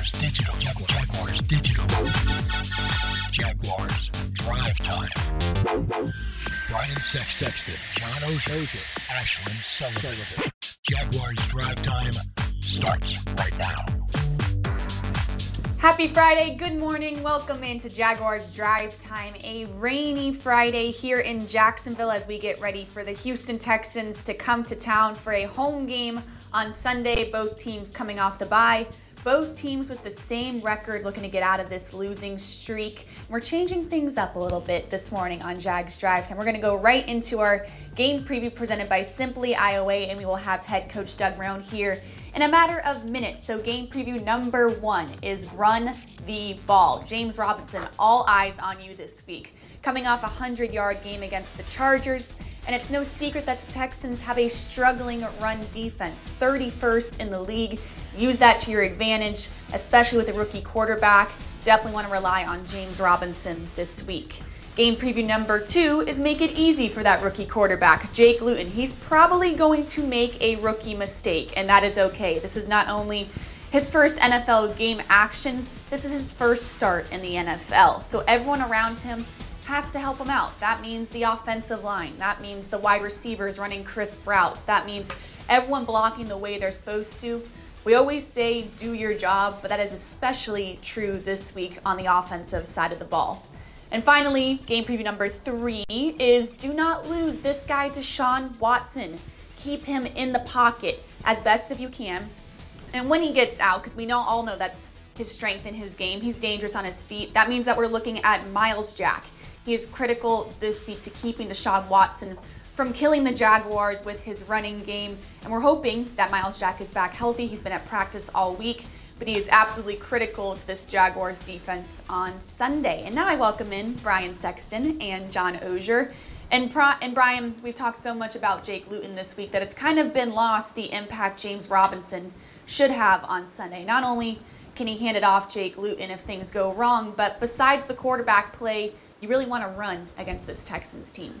Jaguars Digital. Jaguars Digital. Jaguars Drive Time. Brian Sexton, John Oehser, Ashlyn Sullivan. Jaguars Drive Time starts right now. Happy Friday. Good morning. Welcome into Jaguars Drive Time. A rainy Friday here in Jacksonville as we get ready for the Houston Texans to come to town for a home game on Sunday. Both teams coming off the bye. Both teams with the same record looking to get out of this losing streak. We're changing things up a little bit this morning on Jags Drive Time. We're going to go right into our game preview presented by Simply IOA, and we will have head coach Doug Marrone here in a matter of minutes. So, game preview number one is run the ball. James Robinson, all eyes on you this week. Coming off a 100 yard game against the Chargers, and it's no secret that the Texans have a struggling run defense, 31st in the league. Use that to your advantage, especially with a rookie quarterback. Definitely want to rely on James Robinson this week. Game preview number two is make it easy for that rookie quarterback, Jake Luton. He's probably going to make a rookie mistake, and that is okay. This is not only his first NFL game action, this is his first start in the NFL. So everyone around him has to help him out. That means the offensive line. That means the wide receivers running crisp routes. That means everyone blocking the way they're supposed to. We always say do your job, but that is especially true this week on the offensive side of the ball. And finally, game preview number three is do not lose this guy to Sean Watson. Keep him in the pocket as best as you can. And when he gets out, because we know all know that's his strength in his game, he's dangerous on his feet. That means that we're looking at Myles Jack. He is critical this week to keeping Deshaun Watson from killing the Jaguars with his running game. And we're hoping that Myles Jack is back healthy. He's been at practice all week but he is absolutely critical to this Jaguars defense on Sunday. And now I welcome in Brian Sexton and John Oehser. And, Pro- and Brian, we've talked so much about Jake Luton this week that it's kind of been lost the impact James Robinson should have on Sunday. Not only can he hand it off Jake Luton if things go wrong, but besides the quarterback play, you really want to run against this Texans team.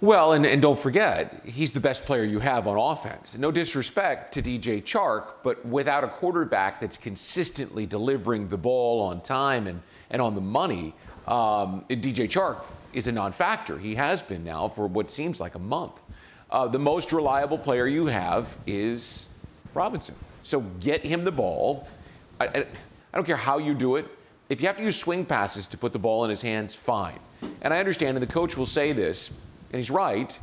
Well, and, and don't forget, he's the best player you have on offense. No disrespect to DJ Chark, but without a quarterback that's consistently delivering the ball on time and, and on the money, um, DJ Chark is a non factor. He has been now for what seems like a month. Uh, the most reliable player you have is Robinson. So get him the ball. I, I, I don't care how you do it. If you have to use swing passes to put the ball in his hands, fine. And I understand, and the coach will say this and he's right,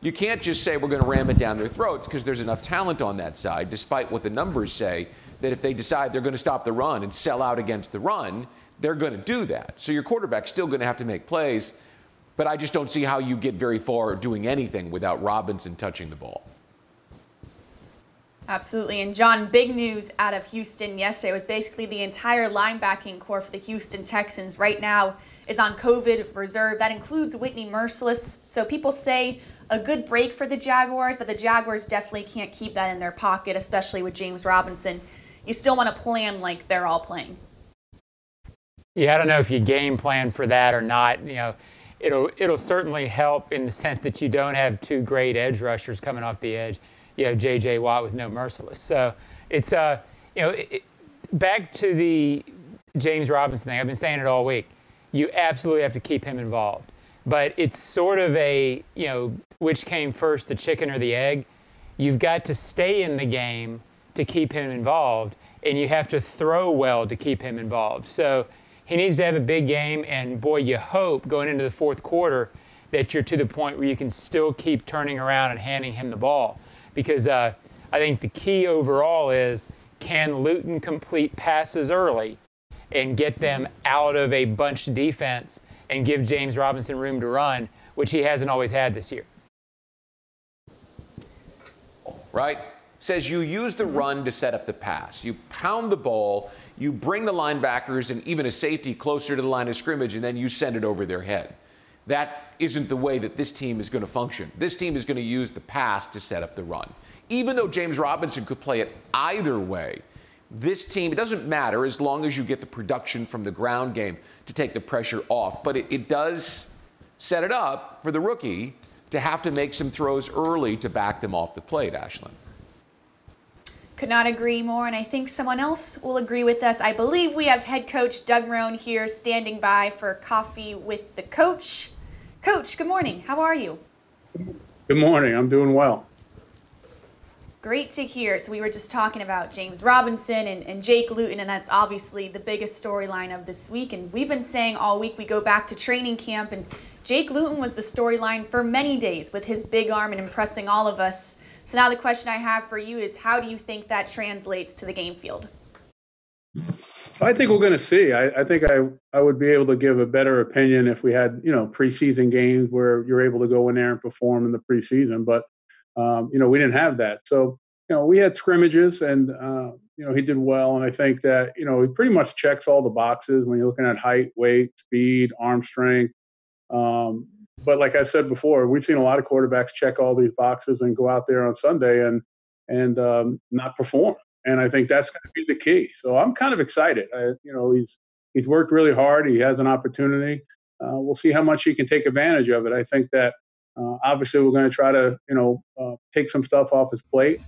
you can't just say we're going to ram it down their throats because there's enough talent on that side, despite what the numbers say, that if they decide they're going to stop the run and sell out against the run, they're going to do that. So your quarterback's still going to have to make plays, but I just don't see how you get very far doing anything without Robinson touching the ball. Absolutely. And John, big news out of Houston yesterday was basically the entire linebacking corps for the Houston Texans right now is on COVID reserve. That includes Whitney Mercilus. So people say a good break for the Jaguars, but the Jaguars definitely can't keep that in their pocket, especially with James Robinson. You still want to plan like they're all playing. Yeah, I don't know if you game plan for that or not. You know, it'll it'll certainly help in the sense that you don't have two great edge rushers coming off the edge. You have J.J. Watt with no Mercilus. So it's uh you know it, back to the James Robinson thing. I've been saying it all week you absolutely have to keep him involved. But it's sort of a, you know, which came first, the chicken or the egg? You've got to stay in the game to keep him involved, and you have to throw well to keep him involved. So he needs to have a big game, and boy, you hope going into the fourth quarter that you're to the point where you can still keep turning around and handing him the ball. Because uh, I think the key overall is can Luton complete passes early? And get them out of a bunch defense and give James Robinson room to run, which he hasn't always had this year. Right? Says you use the run to set up the pass. You pound the ball, you bring the linebackers and even a safety closer to the line of scrimmage, and then you send it over their head. That isn't the way that this team is going to function. This team is going to use the pass to set up the run. Even though James Robinson could play it either way, this team, it doesn't matter as long as you get the production from the ground game to take the pressure off. But it, it does set it up for the rookie to have to make some throws early to back them off the plate, Ashlyn. Could not agree more, and I think someone else will agree with us. I believe we have head coach Doug Marrone here standing by for coffee with the coach. Coach, good morning. How are you? Good morning. I'm doing well. Great to hear. So, we were just talking about James Robinson and, and Jake Luton, and that's obviously the biggest storyline of this week. And we've been saying all week we go back to training camp, and Jake Luton was the storyline for many days with his big arm and impressing all of us. So, now the question I have for you is how do you think that translates to the game field? I think we're going to see. I, I, think I, I would be able to give a better opinion if we had, you know, preseason games where you're able to go in there and perform in the preseason. But, um, you know, we didn't have that. So, you know, we had scrimmages and, uh, you know, he did well. And I think that, you know, he pretty much checks all the boxes when you're looking at height, weight, speed, arm strength. Um, but like I said before, we've seen a lot of quarterbacks check all these boxes and go out there on Sunday and, and um, not perform and I think that's going to be the key. So I'm kind of excited. I, you know, he's he's worked really hard. He has an opportunity. Uh, we'll see how much he can take advantage of it. I think that uh, obviously we're going to try to you know uh, take some stuff off his plate.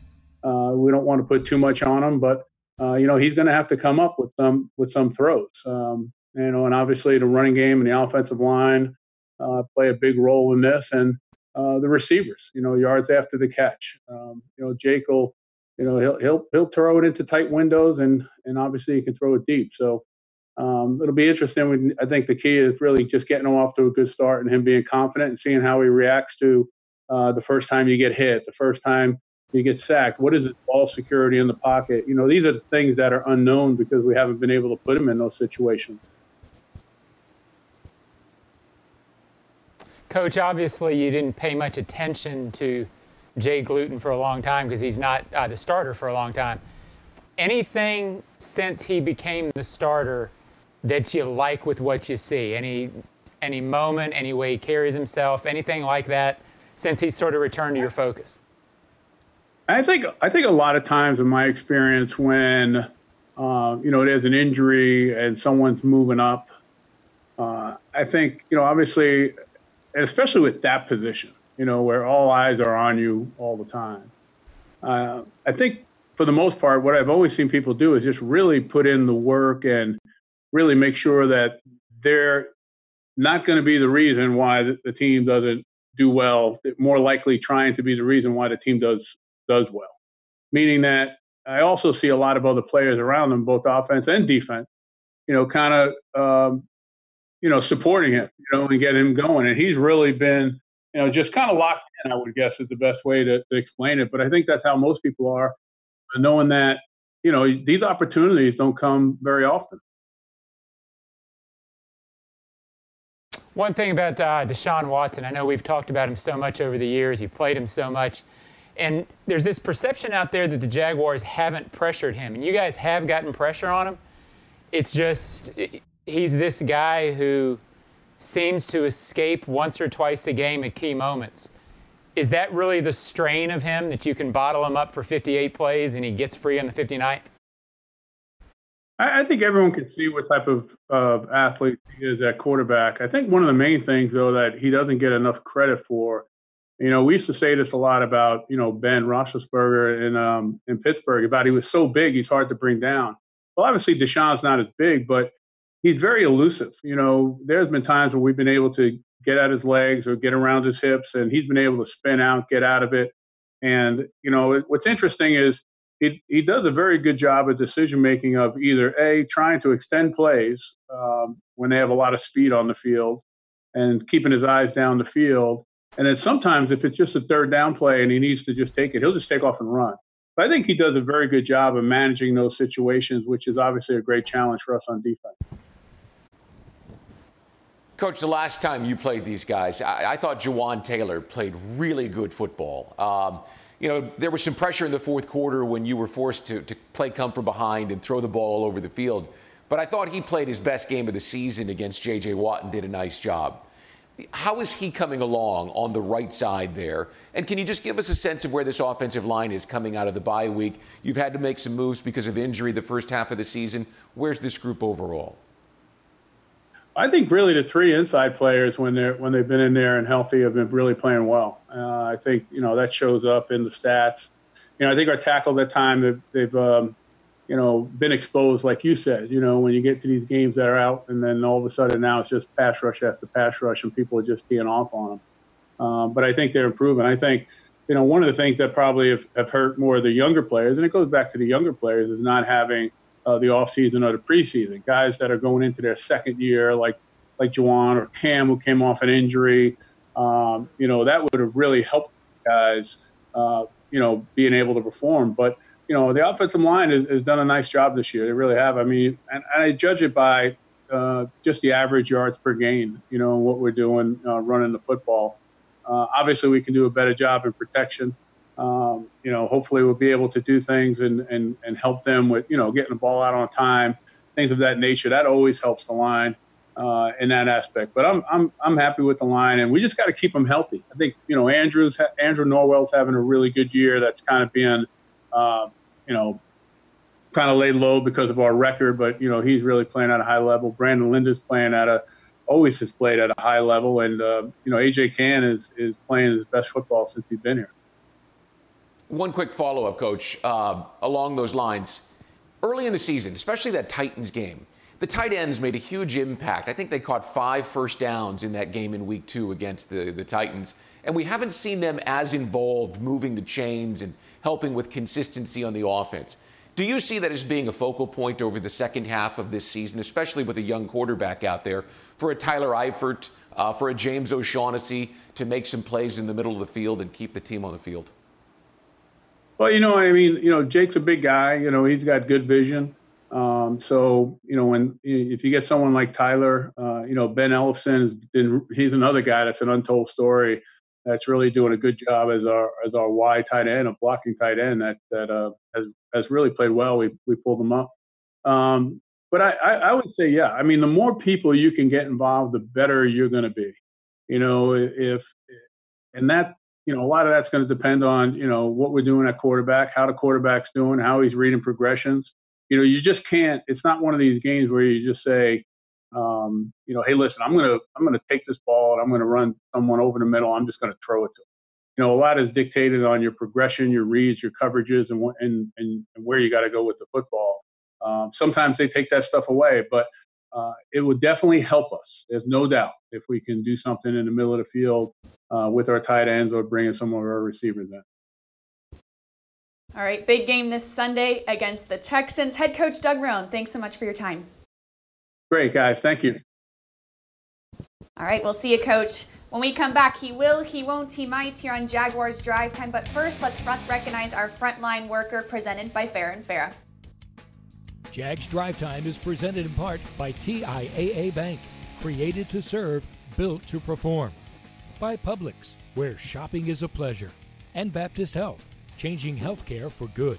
Uh, we don't want to put too much on him, but uh, you know he's going to have to come up with some with some throws. Um, you know, and obviously the running game and the offensive line uh, play a big role in this, and the receivers. You know, yards after the catch. Um, you know, Jake will you know he'll he'll he'll throw it into tight windows and and obviously he can throw it deep. So um, it'll be interesting. I think the key is really just getting him off to a good start and him being confident and seeing how he reacts to uh, the first time you get hit, the first time you get sacked. What is his ball security in the pocket? You know, these are things that are unknown because we haven't been able to put him in those situations. Coach, obviously you didn't pay much attention to Jake Luton for a long time because he's not uh, the starter for a long time. Anything since he became the starter that you like with what you see? Any any moment, any way he carries himself, anything like that since he's sort of returned to your focus? I think I think a lot of times in my experience when uh, you know there's an injury and someone's moving up, uh, I think you know obviously, especially with that position, you know, where all eyes are on you all the time. Uh, I think for the most part, what I've always seen people do is just really put in the work and really make sure that they're not going to be the reason why the, team doesn't do well. More likely, trying to be the reason why the team does does well. Meaning that I also see a lot of other players around them, both offense and defense, you know, kind of, um, you know, supporting him, you know, and getting him going. And he's really been you know, just kind of locked in, I would guess is the best way to, to explain it. But I think that's how most people are, knowing that, you know, these opportunities don't come very often. One thing about uh, Deshaun Watson, I know we've talked about him so much over the years. You played him so much. And there's this perception out there that the Jaguars haven't pressured him. And you guys have gotten pressure on him. It's just, he's this guy who seems to escape once or twice a game at key moments. Is that really the strain of him that you can bottle him up for 58 plays and he gets free on the 59th? I, think everyone can see what type of uh, athlete he is at quarterback. I think one of the main things, though, that he doesn't get enough credit for, you know, we used to say this a lot about, you know, Ben Roethlisberger in um, in Pittsburgh about he was so big he's hard to bring down. Well, obviously Deshaun's not as big, but he's very elusive. You know, there's been times where we've been able to get at his legs or get around his hips, and he's been able to spin out, get out of it. And you know, what's interesting is he he does a very good job of decision making of either a trying to extend plays um, when they have a lot of speed on the field, and keeping his eyes down the field. And then sometimes if it's just a third down play and he needs to just take it, he'll just take off and run. But I think he does a very good job of managing those situations, which is obviously a great challenge for us on defense. Coach, the last time you played these guys, I, I thought Jawaan Taylor played really good football. Um, you know, there was some pressure in the fourth quarter when you were forced to, to play come from behind and throw the ball all over the field. But I thought he played his best game of the season against J.J. Watt and did a nice job. How is he coming along on the right side there? And can you just give us a sense of where this offensive line is coming out of the bye week? You've had to make some moves because of injury the first half of the season. Where's this group overall? I think really the three inside players when they're when they've been in there and healthy have been really playing well. Uh, I think you know that shows up in the stats. you know, I think our tackle at that time they've, they've um, you know, been exposed, like you said. You know, when you get to these games that are out, and then all of a sudden now it's just pass rush after pass rush, and people are just being off on them. Um, but I think they're improving. I think, you know, one of the things that probably have, have hurt more of the younger players, and it goes back to the younger players, is not having uh, the off season or the preseason. Guys that are going into their second year, like like Jawaan or Cam, who came off an injury. Um, you know, that would have really helped guys, uh, you know, being able to perform. But, you know, the offensive line has, has done a nice job this year. They really have. I mean, and, and I judge it by uh, just the average yards per game, you know, what we're doing uh, running the football. Uh, obviously, we can do a better job in protection. Um, you know, hopefully we'll be able to do things and, and, and help them with, you know, getting the ball out on time, things of that nature. That always helps the line uh, in that aspect. But I'm I'm I'm happy with the line, and we just got to keep them healthy. I think you know Andrews Andrew Norwell's having a really good year. That's kind of been, uh, you know, kind of laid low because of our record, but you know he's really playing at a high level. Brandon Linder's playing at a always has played at a high level, and uh, you know AJ Cann is is playing his best football since he's been here. One quick follow up, Coach, uh, along those lines. Early in the season, especially that Titans game, the tight ends made a huge impact. I think they caught five first downs in that game in week two against the, the Titans. And we haven't seen them as involved moving the chains and helping with consistency on the offense. Do you see that as being a focal point over the second half of this season, especially with a young quarterback out there, for a Tyler Eifert, uh, for a James O'Shaughnessy to make some plays in the middle of the field and keep the team on the field? Well, you know, I mean, you know, Jake's a big guy. You know, he's got good vision. Um, so you know when if you get someone like Tyler, uh, you know Ben Ellefson he's another guy that's an untold story that's really doing a good job as our as our wide tight end, a blocking tight end that that uh, has has really played well. We we pulled them up. Um, but I, I, I would say yeah. I mean the more people you can get involved, the better you're going to be. You know if and that you know a lot of that's going to depend on you know what we're doing at quarterback, how the quarterback's doing, how he's reading progressions you know, you just can't. It's not one of these games where you just say, um, you know, hey, listen, I'm gonna I'm gonna take this ball and I'm gonna run someone over the middle. I'm just gonna throw it to. You know, a lot is dictated on your progression, your reads, your coverages, and and and, and where you got to go with the football. Um, sometimes they take that stuff away, but uh, it would definitely help us. There's no doubt if we can do something in the middle of the field uh, with our tight ends or bringing some of our receivers in. All right, big game this Sunday against the Texans. Head coach Doug Marrone, thanks so much for your time. Great, guys. Thank you. All right, we'll see you, coach. When we come back, he will, he won't, he might here on Jaguars Drive Time. But first, let's recognize our frontline worker presented by Farah and Farah. Jags Drive Time is presented in part by TIAA Bank, created to serve, built to perform. By Publix, where shopping is a pleasure. And Baptist Health changing healthcare for good.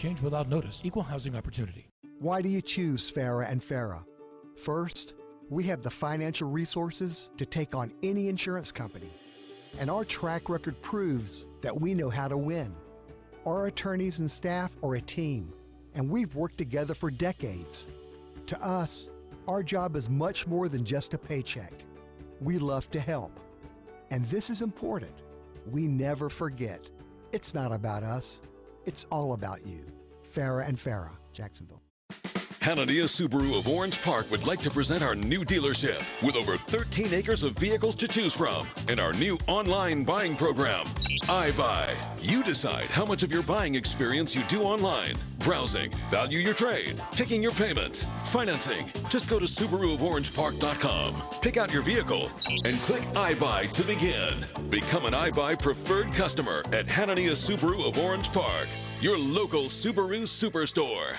change without notice. Equal housing opportunity. Why do you choose Farah and Farah? First, we have the financial resources to take on any insurance company. And our track record proves that we know how to win. Our attorneys and staff are a team, and we've worked together for decades. To us, our job is much more than just a paycheck. We love to help. And this is important. We never forget. It's not about us, it's all about you. Farah and Farah, Jacksonville. Hanania Subaru of Orange Park would like to present our new dealership with over 13 acres of vehicles to choose from and our new online buying program, iBuy. You decide how much of your buying experience you do online. Browsing, value your trade, picking your payments, financing. Just go to SubaruofOrangePark.com, pick out your vehicle, and click iBuy to begin. Become an iBuy preferred customer at Hanania Subaru of Orange Park, your local Subaru superstore.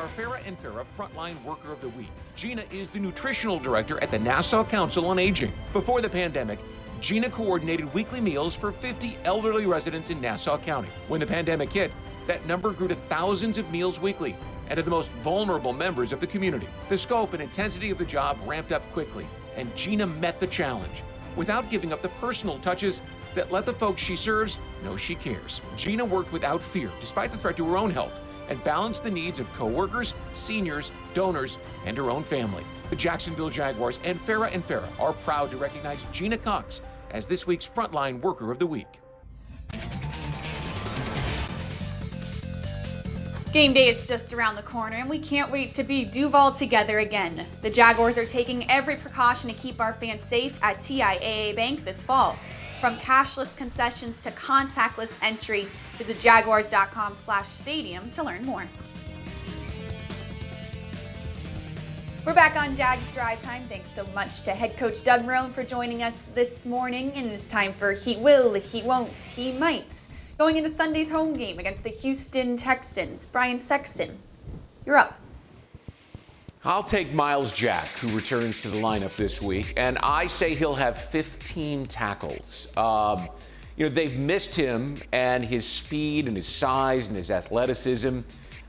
Our Farah and Farah Frontline Worker of the Week. Gina is the nutritional director at the Nassau Council on Aging. Before the pandemic, Gina coordinated weekly meals for 50 elderly residents in Nassau County. When the pandemic hit, that number grew to thousands of meals weekly and to the most vulnerable members of the community. The scope and intensity of the job ramped up quickly, and Gina met the challenge without giving up the personal touches that let the folks she serves know she cares. Gina worked without fear, despite the threat to her own health and balance the needs of coworkers, seniors, donors, and her own family. The Jacksonville Jaguars and Farah and Farah are proud to recognize Gina Cox as this week's Frontline Worker of the Week. Game day is just around the corner, and we can't wait to be Duval together again. The Jaguars are taking every precaution to keep our fans safe at TIAA Bank this fall. From cashless concessions to contactless entry, visit jaguars.com slash stadium to learn more. We're back on Jags Drive Time. Thanks so much to head coach Doug Marrone for joining us this morning. And it's time for He Will, He Won't, He Might. Going into Sunday's home game against the Houston Texans, Brian Sexton, you're up. I'll take Myles Jack, who returns to the lineup this week, and I say he'll have 15 tackles. Um, you know, they've missed him and his speed and his size and his athleticism.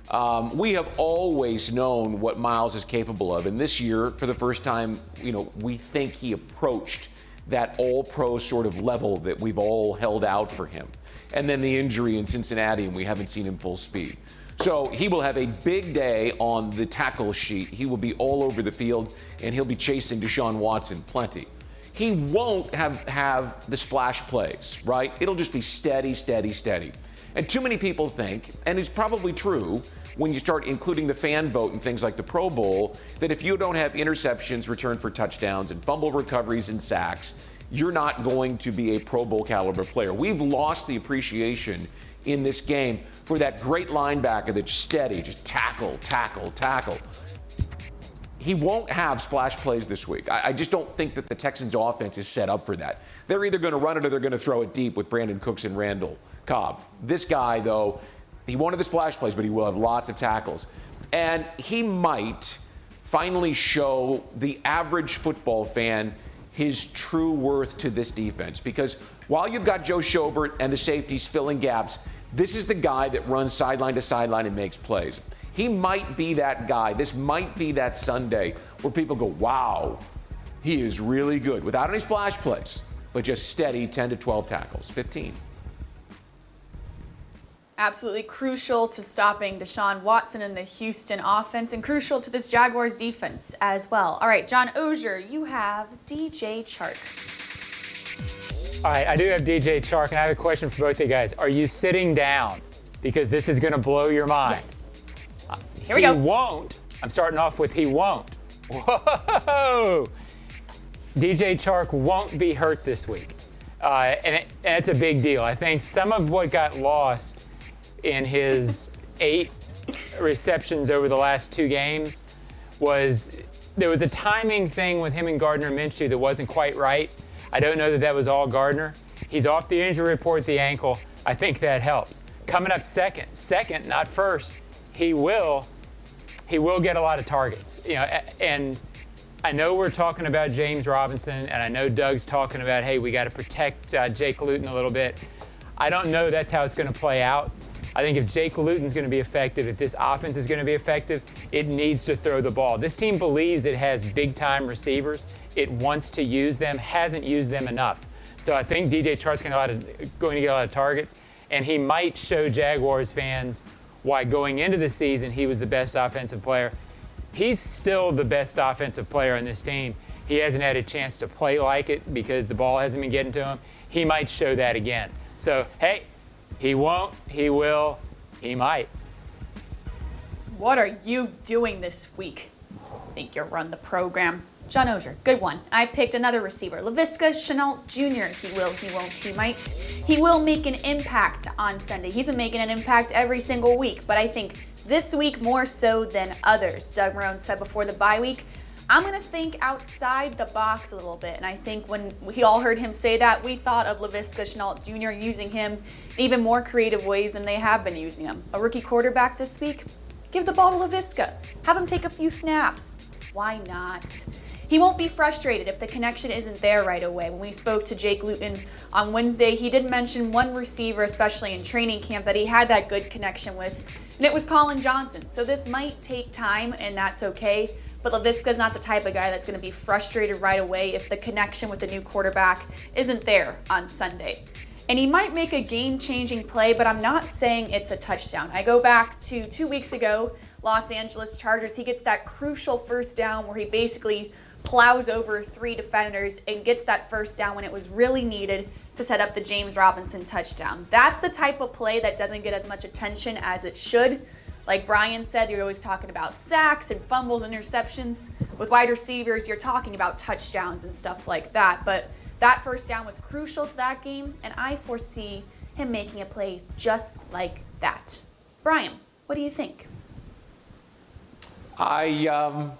Um, we have always known what Myles is capable of, and this year, for the first time, you know, we think he approached that all-pro sort of level that we've all held out for him. And then the injury in Cincinnati, and we haven't seen him full speed. So he will have a big day on the tackle sheet. He will be all over the field, and he'll be chasing Deshaun Watson plenty. He won't have, have the splash plays, right? It'll just be steady, steady, steady. And too many people think, and it's probably true, when you start including the fan vote and things like the Pro Bowl, that if you don't have interceptions returned for touchdowns and fumble recoveries and sacks, you're not going to be a Pro Bowl caliber player. We've lost the appreciation in this game for that great linebacker that's steady, just tackle, tackle, tackle. He won't have splash plays this week. I, I, just don't think that the Texans' offense is set up for that. They're either going to run it or they're going to throw it deep with Brandin Cooks and Randall Cobb. This guy, though, he wanted the splash plays, but he will have lots of tackles. And he might finally show the average football fan his true worth to this defense. Because while you've got Joe Schobert and the safeties filling gaps, this is the guy that runs sideline to sideline and makes plays. He might be that guy. This might be that Sunday where people go, wow, he is really good without any splash plays, but just steady 10 to 12 tackles, 15. Absolutely crucial to stopping Deshaun Watson and the Houston offense, and crucial to this Jaguars defense as well. All right, John Oehser, you have DJ Chark. All right, I do have DJ Chark, and I have a question for both of you guys. Are you sitting down? Because this is going to blow your mind. Yes. Here we he go. He won't. I'm starting off with he won't. Whoa! DJ Chark won't be hurt this week. Uh, and, it, and it's a big deal. I think some of what got lost in his eight receptions over the last two games was there was a timing thing with him and Gardner Minshew that wasn't quite right. I don't know that that was all Gardner. He's off the injury report, the ankle. I think that helps. Coming up second, second, not first, he will, he will get a lot of targets. You know, and I know we're talking about James Robinson, and I know Doug's talking about, hey, we got to protect uh, Jake Luton a little bit. I don't know that's how it's going to play out. I think if Jake Luton's going to be effective, if this offense is going to be effective, it needs to throw the ball. This team believes it has big time receivers. It wants to use them, hasn't used them enough. So I think DJ Chark's going to, going to get a lot of targets, and he might show Jaguars fans why going into the season he was the best offensive player. He's still the best offensive player on this team. He hasn't had a chance to play like it because the ball hasn't been getting to him. He might show that again. So, hey, he won't, he will, he might. What are you doing this week? Think you'll run the program. John Oehser, good one. I picked another receiver, Laviska Shenault Jr. He will, he won't, he might. He will make an impact on Sunday. He's been making an impact every single week, but I think this week more so than others. Doug Marrone said before the bye week, I'm to think outside the box a little bit. And I think when we all heard him say that, we thought of Laviska Shenault Jr. using him in even more creative ways than they have been using him. A rookie quarterback this week, Give the ball to Laviska. Have him take a few snaps. Why not? He won't be frustrated if the connection isn't there right away. When we spoke to Jake Luton on Wednesday, he did mention one receiver, especially in training camp, that he had that good connection with, and it was Collin Johnson. So this might take time, and that's okay. But Laviska's not the type of guy that's going to be frustrated right away if the connection with the new quarterback isn't there on Sunday. And he might make a game changing play, but I'm not saying it's a touchdown. I go back to two weeks ago, Los Angeles Chargers. He gets that crucial first down where he basically plows over three defenders and gets that first down when it was really needed to set up the James Robinson touchdown. That's the type of play that doesn't get as much attention as it should. Like Brian said, you're always talking about sacks and fumbles, and interceptions. With wide receivers, you're talking about touchdowns and stuff like that. But that first down was crucial to that game, and I foresee him making a play just like that. Brian, what do you think? I um,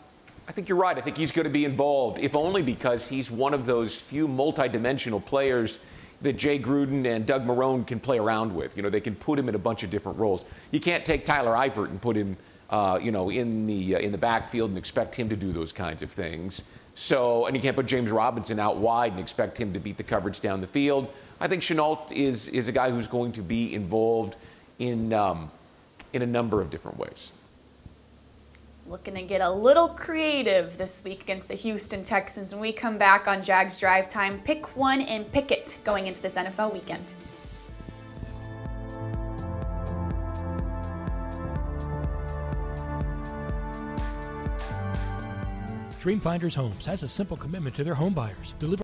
I think you're right. I think he's going to be involved, if only because he's one of those few multidimensional players that Jay Gruden and Doug Marrone can play around with. You know, they can put him in a bunch of different roles. You can't take Tyler Eifert and put him, uh, you know, in the uh, in the backfield and expect him to do those kinds of things. So, and you can't put James Robinson out wide and expect him to beat the coverage down the field. I think Shenault is is a guy who's going to be involved in um, in a number of different ways looking to get a little creative this week against the Houston Texans. When we come back on Jags Drive Time, pick one and pick it going into this NFL weekend. Dreamfinders Homes has a simple commitment to their home buyers. Deliver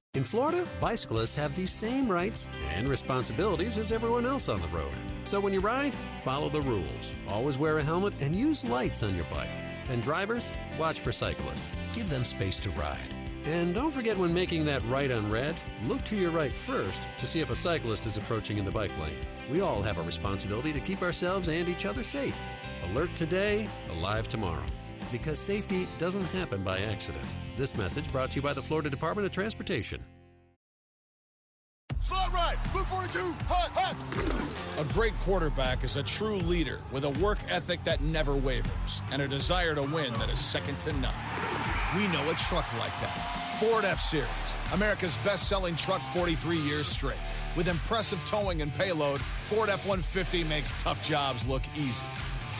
In Florida, bicyclists have the same rights and responsibilities as everyone else on the road. So when you ride, follow the rules. Always wear a helmet and use lights on your bike. And drivers, watch for cyclists. Give them space to ride. And don't forget when making that right on red, look to your right first to see if a cyclist is approaching in the bike lane. We all have a responsibility to keep ourselves and each other safe. Alert today, alive tomorrow because safety doesn't happen by accident. This message brought to you by the Florida Department of Transportation. Slot right, blue 42, hot, hot. A great quarterback is a true leader with a work ethic that never wavers and a desire to win that is second to none. We know a truck like that. Ford F Series, America's best selling truck 43 years straight. With impressive towing and payload, Ford F 150 makes tough jobs look easy.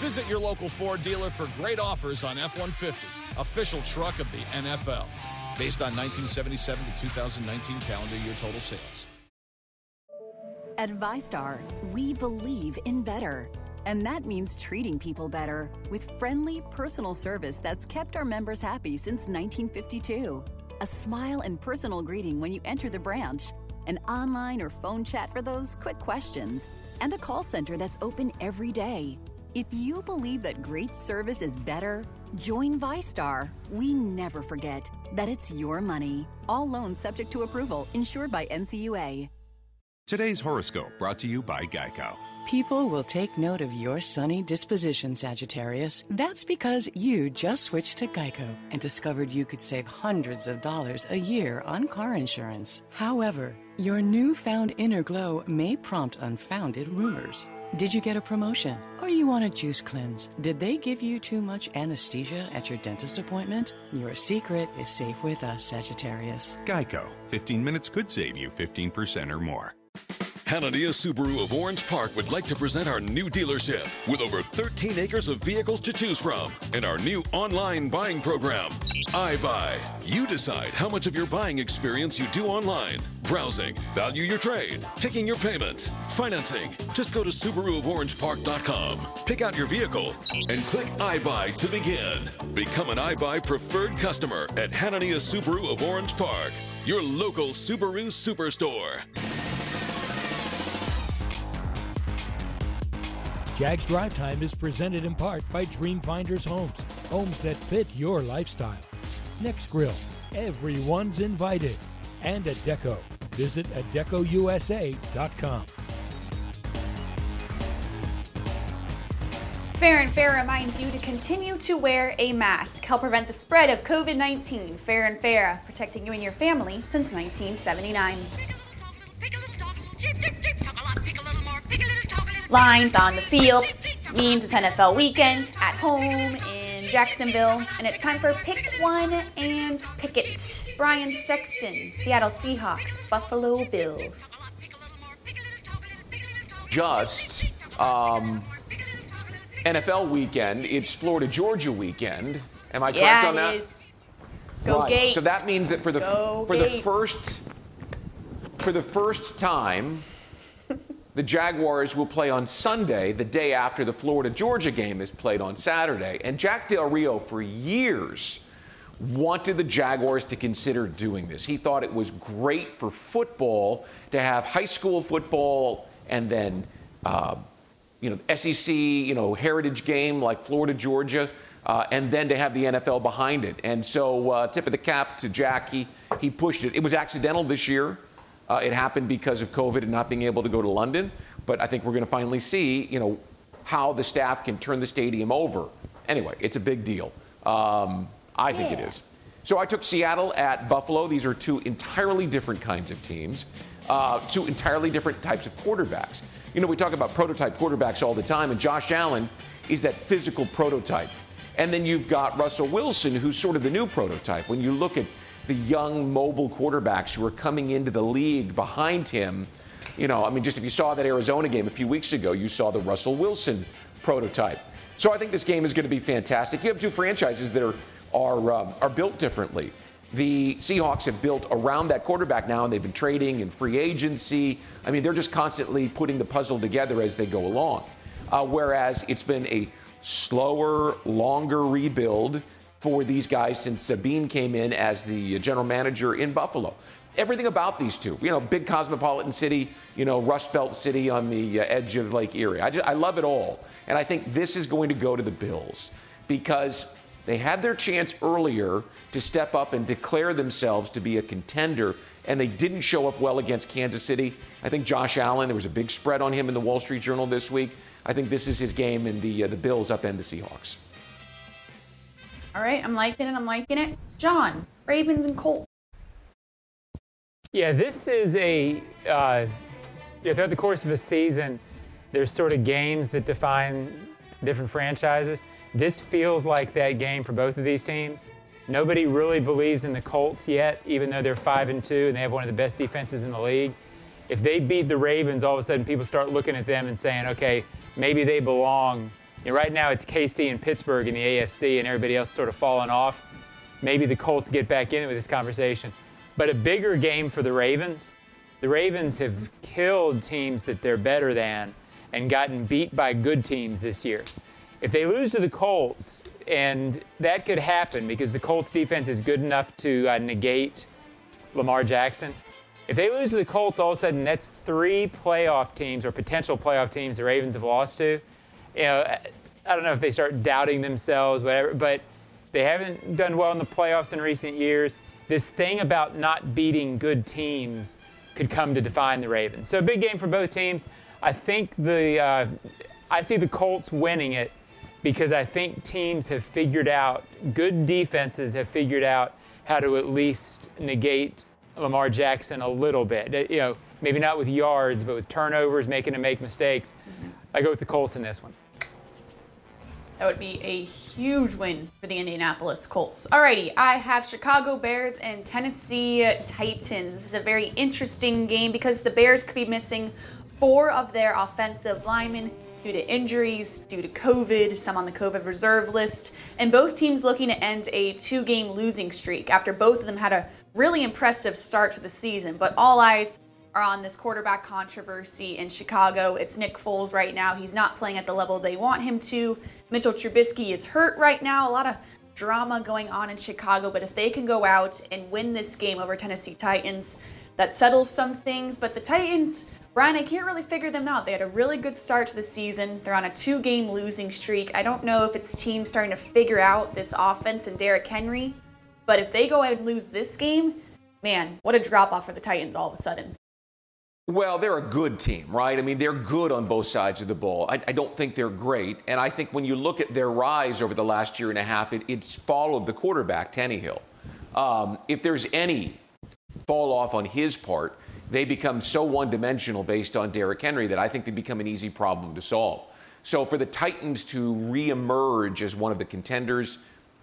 Visit your local Ford dealer for great offers on F 150, official truck of the NFL. Based on 1977 to 2019 calendar year total sales. At VyStar, we believe in better. And that means treating people better with friendly, personal service that's kept our members happy since 1952. A smile and personal greeting when you enter the branch, an online or phone chat for those quick questions, and a call center that's open every day. If you believe that great service is better, join VyStar. We never forget that it's your money. All loans subject to approval, insured by NCUA. Today's horoscope brought to you by Geico. People will take note of your sunny disposition, Sagittarius. That's because you just switched to Geico and discovered you could save hundreds of dollars a year on car insurance. However, your newfound inner glow may prompt unfounded rumors. Did you get a promotion? Or you want a juice cleanse? Did they give you too much anesthesia at your dentist appointment? Your secret is safe with us, Sagittarius. Geico. 15 minutes could save you 15% or more. Hanania Subaru of Orange Park would like to present our new dealership with over 13 acres of vehicles to choose from and our new online buying program. iBuy. You decide how much of your buying experience you do online. Browsing, value your trade, picking your payments, financing. Just go to SubaruofOrangePark.com, pick out your vehicle, and click iBuy to begin. Become an iBuy preferred customer at Hanania Subaru of Orange Park, your local Subaru superstore. Jags Drive Time is presented in part by Dreamfinders Homes. Homes that fit your lifestyle. Nexgrill, everyone's invited. And Adecco. Visit AdeccoUSA.com. Farah and Farah reminds you to continue to wear a mask. Help prevent the spread of COVID 19. Farah and Farah, protecting you and your family since 1979. Lines on the field means it's NFL weekend at home in Jacksonville, and it's time for Pick One and Pick It. Brian Sexton, Seattle Seahawks, Buffalo Bills. Just um, NFL weekend. It's Florida Georgia weekend. Am I correct yeah, on that? It is. Go right. Gates. So that means that for the Go for Gates. the first for the first time, the Jaguars will play on Sunday, the day after the Florida Georgia game is played on Saturday. And Jack Del Rio, for years, wanted the Jaguars to consider doing this. He thought it was great for football to have high school football and then, uh, you know, SEC, you know, heritage game like Florida Georgia. Uh, and then to have the NFL behind it. And so, uh, tip of the cap to Jack. He, he pushed it. It was accidental this year. Uh, it happened because of COVID and not being able to go to London. But I think we're going to finally see, you know, how the staff can turn the stadium over. Anyway, it's a big deal. Um, I think it Yeah. is. So I took Seattle at Buffalo. These are two entirely different kinds of teams, uh, two entirely different types of quarterbacks. You know, we talk about prototype quarterbacks all the time, and Josh Allen is that physical prototype. And then you've got Russell Wilson, who's sort of the new prototype. When you look at the young mobile quarterbacks who are coming into the league behind him, you know, I mean, just if you saw that Arizona game a few weeks ago, you saw the Russell Wilson prototype. So I think this game is going to be fantastic. You have two franchises that are are um, are built differently. The Seahawks have built around that quarterback now, and they've been trading and free agency. I mean, they're just constantly putting the puzzle together as they go along. Uh, whereas it's been a slower, longer rebuild for these guys since Sabine came in as the general manager in Buffalo. Everything about these two, you know, big cosmopolitan city, you know, Rust Belt city on the uh, edge of Lake Erie. I, just, I love it all. And I think this is going to go to the Bills because they had their chance earlier to step up and declare themselves to be a contender, and they didn't show up well against Kansas City. I think Josh Allen, there was a big spread on him in the Wall Street Journal this week. I think this is his game, and the, uh, the Bills upend the Seahawks. All right, I'm liking it. I'm liking it. John, Ravens and Colts. Yeah, this is a, uh, yeah, throughout the course of a season, there's sort of games that define different franchises. This feels like that game for both of these teams. Nobody really believes in the Colts yet, even though they're 5 and 2 and they have one of the best defenses in the league. If they beat the Ravens, all of a sudden people start looking at them and saying, okay, maybe they belong. You know, right now it's KC and Pittsburgh in the AFC and everybody else sort of falling off. Maybe the Colts get back in with this conversation. But a bigger game for the Ravens. The Ravens have killed teams that they're better than and gotten beat by good teams this year. If they lose to the Colts, and that could happen because the Colts defense is good enough to uh, negate Lamar Jackson. If they lose to the Colts, all of a sudden that's three playoff teams or potential playoff teams the Ravens have lost to. You know, I- don't know if they start doubting themselves, whatever, but they haven't done well in the playoffs in recent years. This thing about not beating good teams could come to define the Ravens. So big game for both teams. I think the uh, I see the Colts winning it because I think teams have figured out good defenses have figured out how to at least negate Lamar Jackson a little bit. Uh, You know, maybe not with yards, but with turnovers, making him make mistakes. I go with the Colts in this one. That would be a huge win for the Indianapolis Colts. Alrighty, I have Chicago Bears and Tennessee Titans. This is a very interesting game because the Bears could be missing four of their offensive linemen due to injuries, due to COVID, some on the COVID reserve list, and both teams looking to end a two game losing streak after both of them had a really impressive start to the season. But all eyes are on this quarterback controversy in Chicago. It's Nick Foles right now. He's not playing at the level they want him to. Mitchell Trubisky is hurt right now. A lot of drama going on in Chicago, but if they can go out and win this game over Tennessee Titans, that settles some things. But the Titans Brian, I can't really figure them out. They had a really good start to the season. They're on a two game losing streak. I don't know if it's team starting to figure out this offense and Derrick Henry, but if they go and lose this game, man, what a drop off for the Titans all of a sudden. Well, they're a good team, right? I mean, they're good on both sides of the ball. I, I, don't think they're great. And I think when you look at their rise over the last year and a half, it, it's followed the quarterback, Tannehill. Um, if there's any fall off on his part, they become so one dimensional based on Derrick Henry that I think they become an easy problem to solve. So for the Titans to reemerge as one of the contenders,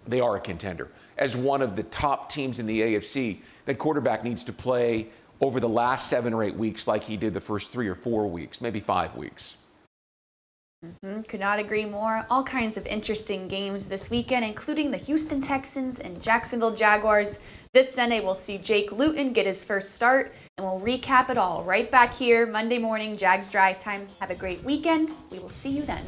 they are a contender. As one of the top teams in the AFC, that quarterback needs to play over the last seven or eight weeks like he did the first three or four weeks, maybe five weeks. Mm-hmm. Could not agree more. All kinds of interesting games this weekend, including the Houston Texans and Jacksonville Jaguars. This Sunday, we'll see Jake Luton get his first start, and we'll recap it all right back here Monday morning, Jags Drive Time. Have a great weekend. We will see you then.